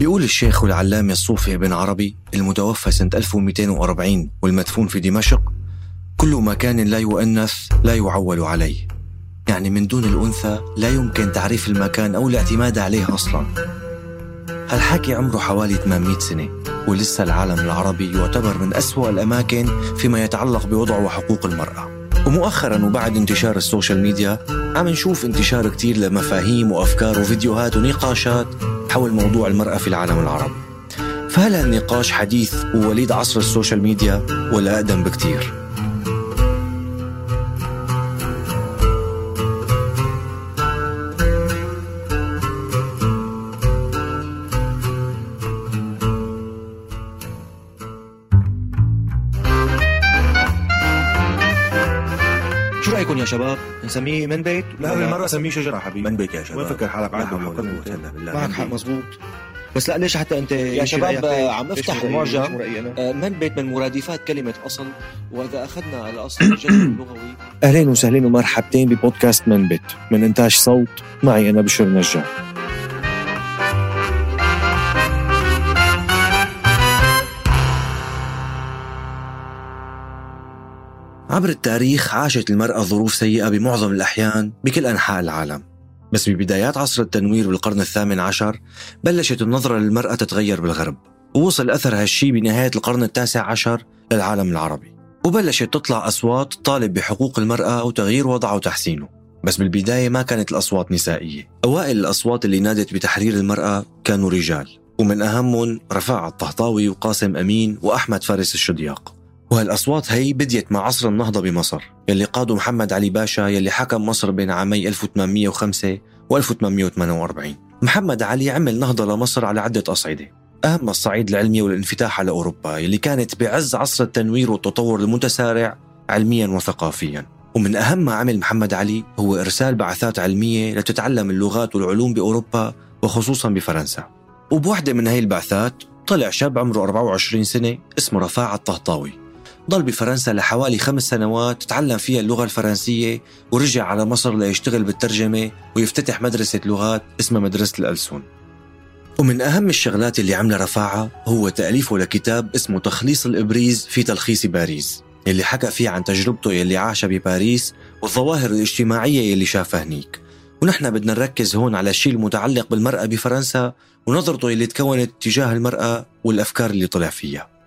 بيقول الشيخ العلامة الصوفي ابن عربي المتوفى سنة 1240 والمدفون في دمشق كل مكان لا يؤنث لا يعول عليه. يعني من دون الأنثى لا يمكن تعريف المكان أو الاعتماد عليه أصلا. هالحكي عمره حوالي 800 سنة ولسه العالم العربي يعتبر من أسوأ الأماكن فيما يتعلق بوضع وحقوق المرأة. ومؤخرا وبعد انتشار ال social media عم نشوف انتشار كتير لمفاهيم وأفكار وفيديوهات ونقاشات حول موضوع المرأة في العالم العربي فهل هالنقاش حديث ووليد عصر ال social media ولا أقدم بكتير؟ شباب؟ نسميه من بيت؟ لا بالمرة سميه شجرة حبيبي. من بيت يا شباب. وين فكر حالك بالله. معك حق. مزبوط بس لا ليش حتى أنت يا شباب عم افتح افتح معجم معجم رأيي أنا آه، من بيت من مرادفات كلمة أصل. وإذا أخذنا الأصل الجذر اللغوي أهلين وسهلين ومرحبتين ببودكاست من بيت. من إنتاج صوت معي أنا بشر نجار عبر التاريخ عاشت المرأة ظروف سيئة بمعظم الأحيان بكل أنحاء العالم. بس ببدايات عصر التنوير بالقرن الثامن عشر بلشت النظرة للمرأة تتغير بالغرب ووصل أثر هالشي بنهاية القرن التاسع عشر للعالم العربي. وبلشت تطلع أصوات تطالب بحقوق المرأة وتغيير وضعها وتحسينه. بس بالبداية ما كانت الأصوات نسائية. أوائل الأصوات اللي نادت بتحرير المرأة كانوا رجال ومن أهمهم رفاعة الطهطاوي وقاسم أمين وأحمد فارس الشدياق. وهالأصوات هي بديت مع عصر النهضة بمصر يلي قاده محمد علي باشا يلي حكم مصر بين عامي 1805 و 1848 محمد علي عمل نهضة لمصر على عدة أصعدة. أهم الصعيد العلمي والانفتاح على أوروبا يلي كانت بعز عصر التنوير والتطور المتسارع علميا وثقافيا. ومن أهم ما عمل محمد علي هو إرسال بعثات علمية لتتعلم اللغات والعلوم بأوروبا وخصوصا بفرنسا. وبوحدة من هاي البعثات طلع شاب عمره 24 سنة اسمه رفاعة الطهطاوي. ضل بفرنسا لحوالي خمس سنوات تعلم فيها اللغة الفرنسية ورجع على مصر ليشتغل بالترجمة ويفتتح مدرسة لغات اسمها مدرسة الألسون ومن أهم الشغلات اللي عملها رفاعة هو تأليفه لكتاب اسمه تخليص الإبريز في تلخيص باريس اللي حكى فيه عن تجربته يلي عاشها بباريس والظواهر الاجتماعية يلي شافها هنيك. ونحن بدنا نركز هون على الشيء المتعلق بالمرأة بفرنسا ونظرته يلي تكونت تجاه المرأة والأفكار اللي طلع فيها.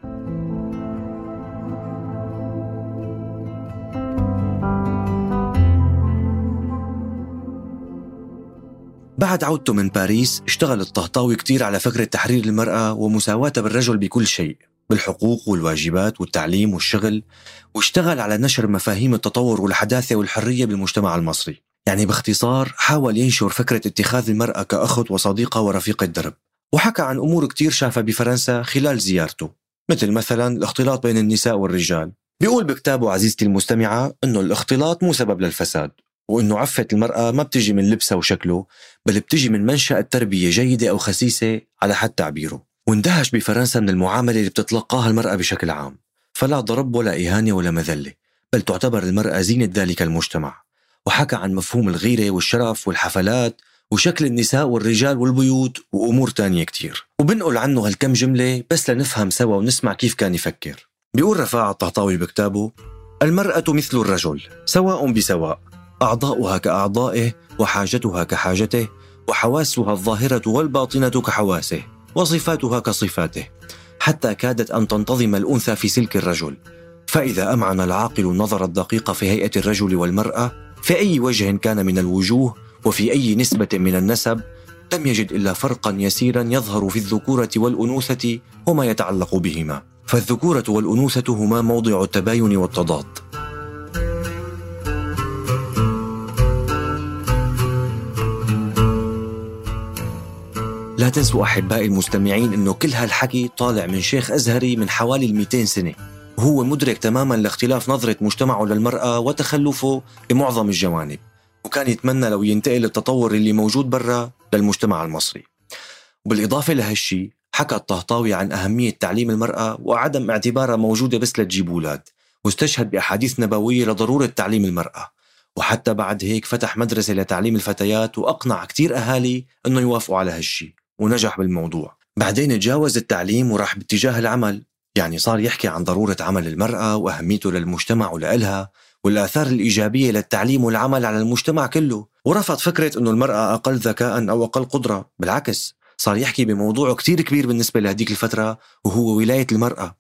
بعد عودته من باريس اشتغل الطهطاوي كتير على فكرة تحرير المرأة ومساواتها بالرجل بكل شيء بالحقوق والواجبات والتعليم والشغل واشتغل على نشر مفاهيم التطور والحداثة والحرية بالمجتمع المصري. يعني باختصار حاول ينشر فكرة اتخاذ المرأة كأخت وصديقة ورفيقة درب وحكى عن أمور كتير شافها بفرنسا خلال زيارته مثل مثلا الاختلاط بين النساء والرجال. بيقول بكتابه عزيزتي المستمعة أنه الاختلاط مو سبب للفساد. وأنه عفة المرأة ما بتجي من لبسها وشكله بل بتجي من منشأ التربية جيدة أو خسيسة على حد تعبيره. واندهش بفرنسا من المعاملة اللي بتتلقاها المرأة بشكل عام. فلا ضرب ولا إهانة ولا مذلة بل تعتبر المرأة زينة ذلك المجتمع. وحكى عن مفهوم الغيرة والشرف والحفلات وشكل النساء والرجال والبيوت وأمور تانية كتير. وبنقل عنه هالكم جملة بس لنفهم سوا ونسمع كيف كان يفكر. بيقول رفاعة الطهطاوي بكتابه المرأة مثل الرجل سواء بسواء. أعضاؤها كأعضائه وحاجتها كحاجته وحواسها الظاهرة والباطنة كحواسه وصفاتها كصفاته حتى كادت أن تنتظم الأنثى في سلك الرجل. فإذا أمعن العاقل النظر الدقيق في هيئة الرجل والمرأة في أي وجه كان من الوجوه وفي أي نسبة من النسب لم يجد إلا فرقا يسيرا يظهر في الذكورة والأنوثة وما يتعلق بهما. فالذكورة والأنوثة هما موضع التباين والتضاد. لا تنسوا أحبائي المستمعين أنه كل هالحكي طالع من شيخ أزهري من حوالي 200 سنة. وهو مدرك تماما لاختلاف نظرة مجتمعه للمرأة وتخلفه بمعظم الجوانب وكان يتمنى لو ينتقل التطور اللي موجود برا للمجتمع المصري. وبالإضافة لهالشي حكى الطهطاوي عن أهمية تعليم المرأة وعدم اعتبارها موجودة بس لتجيب أولاد واستشهد بأحاديث نبوية لضرورة تعليم المرأة. وحتى بعد هيك فتح مدرسة لتعليم الفتيات وأقنع كتير أهالي أنه يوافقوا على هالشي. ونجح بالموضوع. بعدين تجاوز التعليم وراح باتجاه العمل. يعني صار يحكي عن ضرورة عمل المرأة وأهميته للمجتمع ولإلها والآثار الإيجابية للتعليم والعمل على المجتمع كله. ورفض فكرة أنه المرأة أقل ذكاء أو أقل قدرة. بالعكس صار يحكي بموضوع كتير كبير بالنسبة لهديك الفترة وهو ولاية المرأة.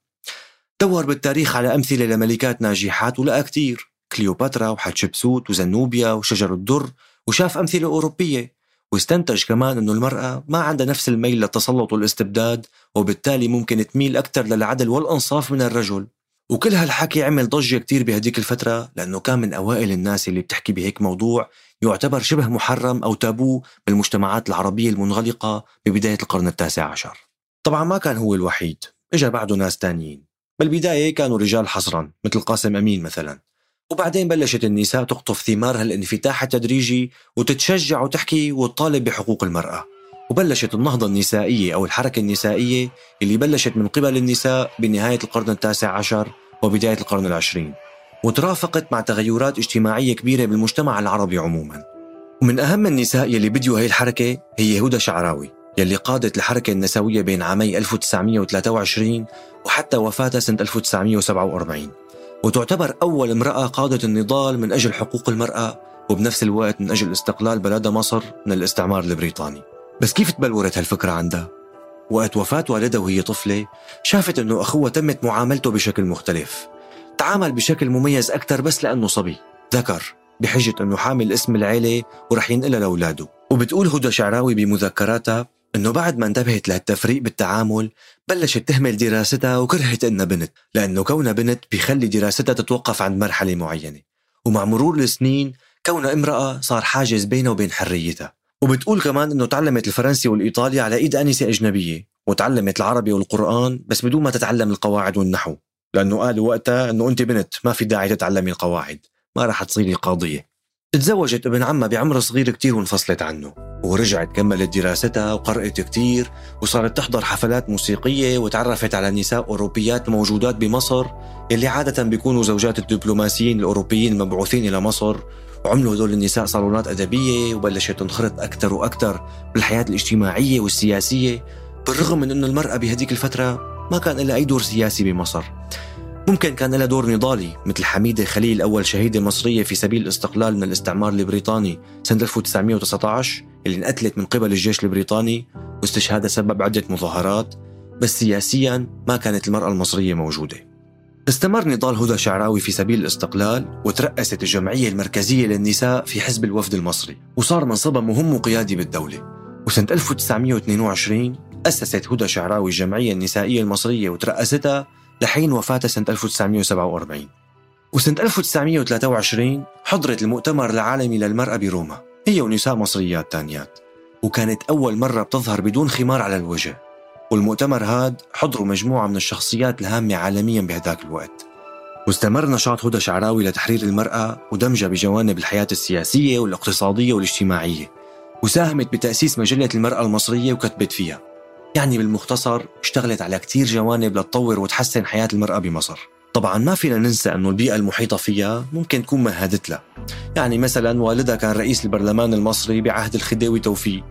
دور بالتاريخ على أمثلة لملكات ناجحات ولقى كتير. كليوباترا وحتشبسوت وزنوبيا وشجر الدر وشاف أمثلة أوروبية. واستنتج كمان أنه المرأة ما عندها نفس الميل للتسلط والاستبداد وبالتالي ممكن تميل أكثر للعدل والأنصاف من الرجل. وكل هالحكي عمل ضجة كتير بهديك الفترة لأنه كان من أوائل الناس اللي بتحكي بهيك موضوع يعتبر شبه محرم أو تابو بالمجتمعات العربية المنغلقة ببداية القرن التاسع عشر. طبعا ما كان هو الوحيد إجا بعده ناس تانيين. بالبداية كانوا رجال حصرا مثل قاسم أمين مثلا. وبعدين بلشت النساء تقطف ثمار هالانفتاح التدريجي وتتشجع وتحكي وتطالب بحقوق المرأة. وبلشت النهضة النسائية أو الحركة النسائية اللي بلشت من قبل النساء بنهاية القرن التاسع عشر وبداية القرن العشرين. وترافقت مع تغيرات اجتماعية كبيرة بالمجتمع العربي عموما. ومن أهم النساء يلي بديوا هي الحركة هي هدى شعراوي يلي قادت الحركة النسوية بين عامي 1923 وحتى وفاتها سنة 1947 وتعتبر أول امرأة قادت النضال من أجل حقوق المرأة وبنفس الوقت من أجل استقلال بلدها مصر من الاستعمار البريطاني. بس كيف تبلورت هالفكرة عندها؟ وقت وفاة والدها وهي طفلة شافت أنه أخوها تمت معاملته بشكل مختلف. تعامل بشكل مميز أكثر بس لأنه صبي. ذكر بحجة أنه حامل اسم العيلة ورح ينقلها لأولاده. وبتقول هدى شعراوي بمذكراتها أنه بعد ما انتبهت لهالتفريق بالتعامل بلشت تهمل دراستها وكرهت إنها بنت لأنه كونها بنت بيخلي دراستها تتوقف عند مرحلة معينة. ومع مرور السنين كونها امرأة صار حاجز بينها وبين حريتها. وبتقول كمان إنه تعلمت الفرنسي والإيطالي على إيد أنسة أجنبية وتعلمت العربي والقرآن بس بدون ما تتعلم القواعد والنحو. لأنه قالوا وقتها إنه أنت بنت ما في داعي تتعلمي القواعد ما رح تصيري قاضية. تزوجت ابن عمها بعمر صغير كتير وانفصلت عنه. ورجعت كملت دراستها وقرأت كتير وصارت تحضر حفلات موسيقية وتعرفت على نساء أوروبيات موجودات بمصر اللي عادة بيكونوا زوجات الدبلوماسيين الأوروبيين المبعوثين إلى مصر. وعملوا هدول النساء صالونات أدبية وبلشت تنخرط أكثر وأكثر بالحياة الاجتماعية والسياسية بالرغم من أنه المرأة بهديك الفترة ما كان لها أي دور سياسي بمصر. ممكن كان لها دور نضالي مثل حميدة خليل أول شهيدة مصرية في سبيل الاستقلال من الاستعمار البريطاني سنة 1919 اللي انقتلت من قبل الجيش البريطاني واستشهادها سبب عدة مظاهرات بس سياسيا ما كانت المرأة المصرية موجودة. استمر نضال هدى شعراوي في سبيل الاستقلال وترأست الجمعية المركزية للنساء في حزب الوفد المصري وصار منصبها مهم وقيادي بالدولة. وسنة 1922 أسست هدى شعراوي الجمعية النسائية المصرية وترأستها لحين وفاتها سنة 1947 وسنة 1923 حضرت المؤتمر العالمي للمرأة بروما. هي ونساء مصريات تانيات. وكانت أول مرة بتظهر بدون خمار على الوجه. والمؤتمر هاد حضروا مجموعة من الشخصيات الهامة عالميا بهداك الوقت. واستمر نشاط هدى شعراوي لتحرير المرأة ودمجها بجوانب الحياة السياسية والاقتصادية والاجتماعية. وساهمت بتأسيس مجلة المرأة المصرية وكتبت فيها. يعني بالمختصر اشتغلت على كتير جوانب لتطور وتحسن حياة المرأة بمصر. طبعا ما فينا ننسى أنه البيئة المحيطة فيها ممكن تكون مهدت لها. يعني مثلا والدها كان رئيس البرلمان المصري بعهد الخديوي توفيق.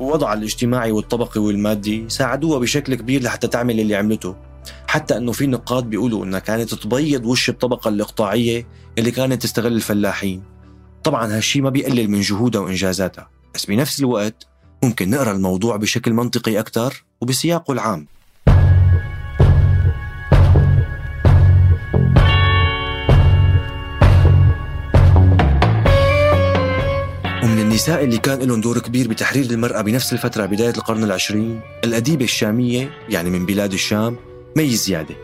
ووضعها الاجتماعي والطبقي والمادي ساعدوها بشكل كبير لحتى تعمل اللي عملته. حتى أنه في نقاد بيقولوا إنها كانت تبيض وش الطبقة الإقطاعية اللي كانت تستغل الفلاحين. طبعا هالشي ما بيقلل من جهودها وإنجازاتها. بس بنفس الوقت ممكن نقرأ الموضوع بشكل منطقي أكثر وبسياقه العام. ومن النساء اللي كان لهم دور كبير بتحرير المرأة بنفس الفترة بداية القرن العشرين الأديبة الشامية يعني من بلاد الشام مي زيادة.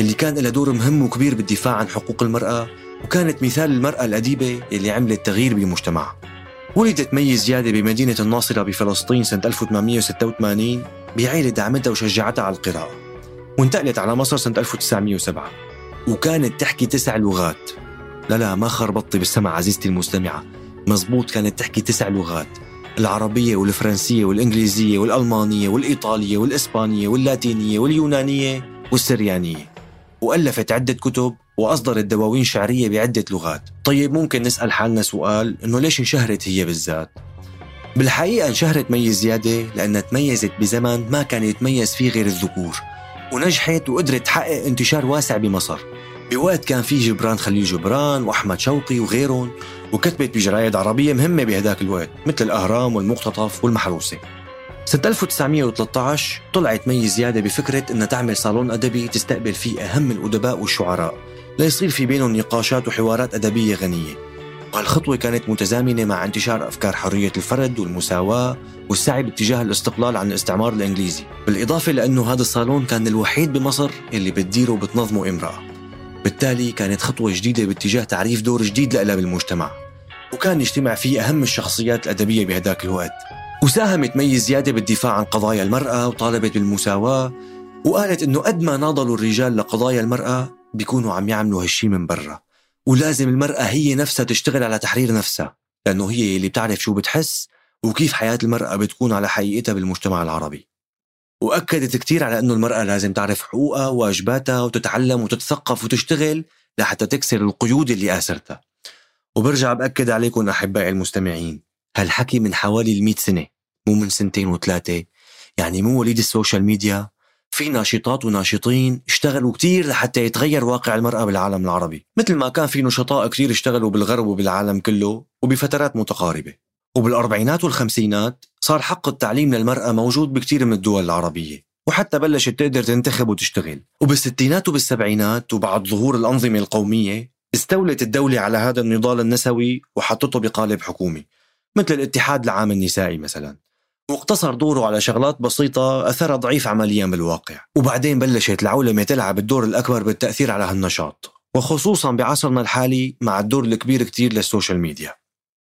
اللي كان لها دور مهم وكبير بالدفاع عن حقوق المرأة وكانت مثال المرأة الأديبة اللي عملت تغيير بمجتمعها ولدت مي زيادة بمدينة الناصرة بفلسطين سنة 1886 بعائلة دعمتها وشجعتها على القراءة وانتقلت على مصر سنة 1907 وكانت تحكي تسع لغات. لا لا ما خربطتي بالسمع عزيزتي المستمعة. مزبوط كانت تحكي تسع لغات العربية والفرنسية والإنجليزية والألمانية والإيطالية والإسبانية واللاتينية واليونانية والسريانية وألفت عدة كتب وأصدرت دواوين شعرية بعدة لغات. طيب ممكن نسأل حالنا سؤال إنه ليش انشهرت هي بالذات؟ بالحقيقة انشهرت مي زيادة لأنها تميزت بزمن ما كان يتميز فيه غير الذكور ونجحت وقدرت تحقق انتشار واسع بمصر. بوقت كان فيه جبران خليل جبران وأحمد شوقي وغيرهم وكتبت بجرايد عربية مهمة بهداك الوقت مثل الأهرام والمقتطف والمحروسة. سنة 1913 طلعت مي زيادة بفكرة أنها تعمل صالون أدبي تستقبل فيه أهم الأدباء والشعراء. ليصير في بينهم نقاشات وحوارات أدبية غنية. وهالخطوة كانت متزامنة مع انتشار أفكار حرية الفرد والمساواة والسعي باتجاه الاستقلال عن الاستعمار الإنجليزي. بالإضافة لأنه هذا الصالون كان الوحيد بمصر اللي بتديره وبتنظمه امرأة. بالتالي كانت خطوة جديدة باتجاه تعريف دور جديد لها بالمجتمع وكان يجتمع فيه أهم الشخصيات الأدبية بهداك الوقت. وساهمت مي زيادة بالدفاع عن قضايا المرأة وطالبت بالمساواة وقالت إنه قد ما ناضلوا الرجال لقضايا المرأة بيكونوا عم يعملوا هالشي من برا. ولازم المرأة هي نفسها تشتغل على تحرير نفسها لأنه هي اللي بتعرف شو بتحس وكيف حياة المرأة بتكون على حقيقتها بالمجتمع العربي. وأكدت كتير على أنه المرأة لازم تعرف حقوقها وواجباتها وتتعلم وتتثقف وتشتغل لحتى تكسر القيود اللي آسرتها وبرجع بأكد عليكم أحبائي المستمعين هالحكي من حوالي المئة سنة مو من سنتين وثلاثة. يعني مو وليد ال social media في ناشطات وناشطين اشتغلوا كتير لحتى يتغير واقع المرأة بالعالم العربي. مثل ما كان في نشطاء كتير اشتغلوا بالغرب وبالعالم كله وبفترات متقاربة. وبالأربعينات والخمسينات صار حق التعليم للمرأة موجود بكتير من الدول العربية. وحتى بلشت تقدر تنتخب وتشتغل. وبالستينات وبالسبعينات وبعد ظهور الأنظمة القومية استولت الدولة على هذا النضال النسوي وحطته بقالب حكومي مثل الاتحاد العام النسائي مثلا. واقتصر دوره على شغلات بسيطة أثرها ضعيف عمليا بالواقع. وبعدين بلشت العولمة تلعب الدور الأكبر بالتأثير على هالنشاط. وخصوصا بعصرنا الحالي مع الدور الكبير كتير لل social media.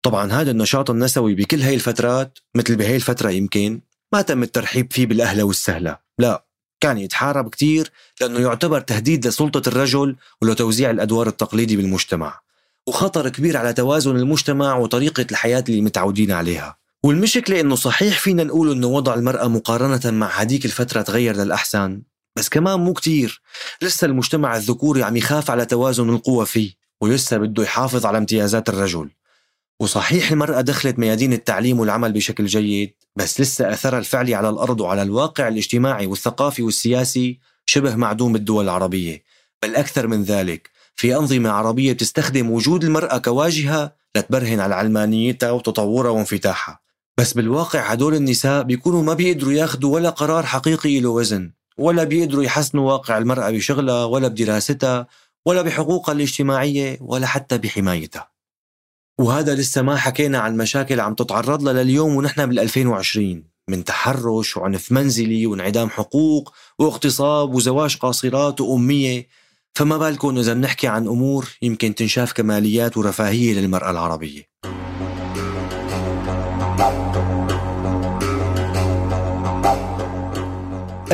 طبعا هذا النشاط النسوي بكل هاي الفترات مثل بهي الفترة يمكن ما تم الترحيب فيه بالأهلة والسهلة. لا كان يتحارب كتير لأنه يعتبر تهديد لسلطة الرجل ولتوزيع الأدوار التقليدي بالمجتمع. وخطر كبير على توازن المجتمع وطريقة الحياة اللي متعودين عليها. والمشكلة إنه صحيح فينا نقول إنه وضع المرأة مقارنة مع هديك الفترة تغير للأحسن بس كمان مو كتير. لسه المجتمع الذكوري عم يخاف على توازن القوى فيه ولسه بده يحافظ على امتيازات الرجل. وصحيح المرأة دخلت ميادين التعليم والعمل بشكل جيد بس لسه أثرها الفعلي على الأرض وعلى الواقع الاجتماعي والثقافي والسياسي شبه معدوم بالدول العربية. بل أكثر من ذلك في أنظمة عربية تستخدم وجود المرأة كواجهة لتبرهن على علمانيتها وتطورها وانفتاحها. بس بالواقع هدول النساء بيكونوا ما بيقدروا ياخذوا ولا قرار حقيقي له وزن ولا بيقدروا يحسنوا واقع المرأة بشغلها ولا بدراستها ولا بحقوقها الاجتماعية ولا حتى بحمايتها. وهذا لسه ما حكينا عن مشاكل عم تتعرض لها لليوم ونحن بال 2020 من تحرش وعنف منزلي وانعدام حقوق واغتصاب وزواج قاصرات وأمية. فما بالكم إذا بنحكي عن أمور يمكن تنشاف كماليات ورفاهية للمرأة العربية.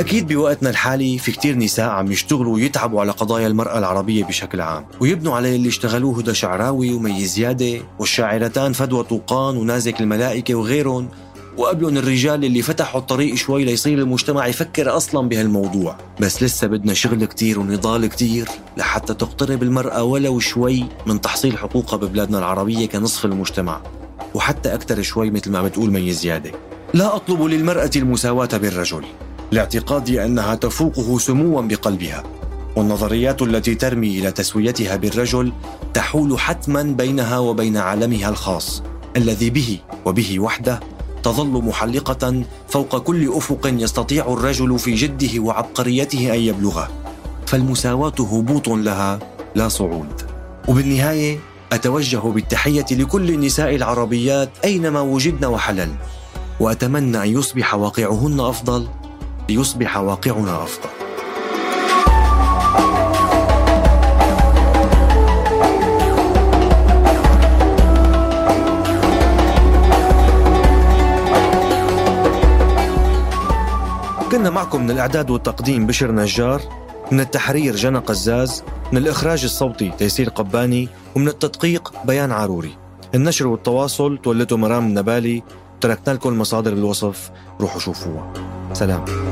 أكيد بوقتنا الحالي في كتير نساء عم يشتغلوا ويتعبوا على قضايا المرأة العربية بشكل عام ويبنوا على اللي اشتغلوه هدى شعراوي ومي زيادة والشاعرتان فدوى طوقان ونازك الملائكة وغيرهم وقبلهم الرجال اللي فتحوا الطريق شوي ليصير المجتمع يفكر أصلا بهالموضوع. بس لسه بدنا شغل كتير ونضال كتير لحتى تقترب المرأة ولو شوي من تحصيل حقوقها ببلادنا العربية كنصف المجتمع وحتى أكثر شوي مثل ما بتقول مي زيادة. لا أطلب للمرأة المساواة بالرجل. لاعتقادي أنها تفوقه سموا بقلبها والنظريات التي ترمي إلى تسويتها بالرجل تحول حتما بينها وبين عالمها الخاص الذي به وبه وحده تظل محلقة فوق كل أفق يستطيع الرجل في جده وعبقريته أن يبلغه. فالمساواة هبوط لها لا صعود. وبالنهاية أتوجه بالتحية لكل النساء العربيات أينما وجدن وحللن وأتمنى أن يصبح واقعهن أفضل. ليصبح واقعنا افضل كنا معكم من الإعداد والتقديم بشر نجار من التحرير جنى قزاز من الإخراج الصوتي تيسير قباني ومن التدقيق بيان عروري. النشر والتواصل تولته مرام النبالي. تركنا لكم المصادر بالوصف روحوا شوفوها. سلام.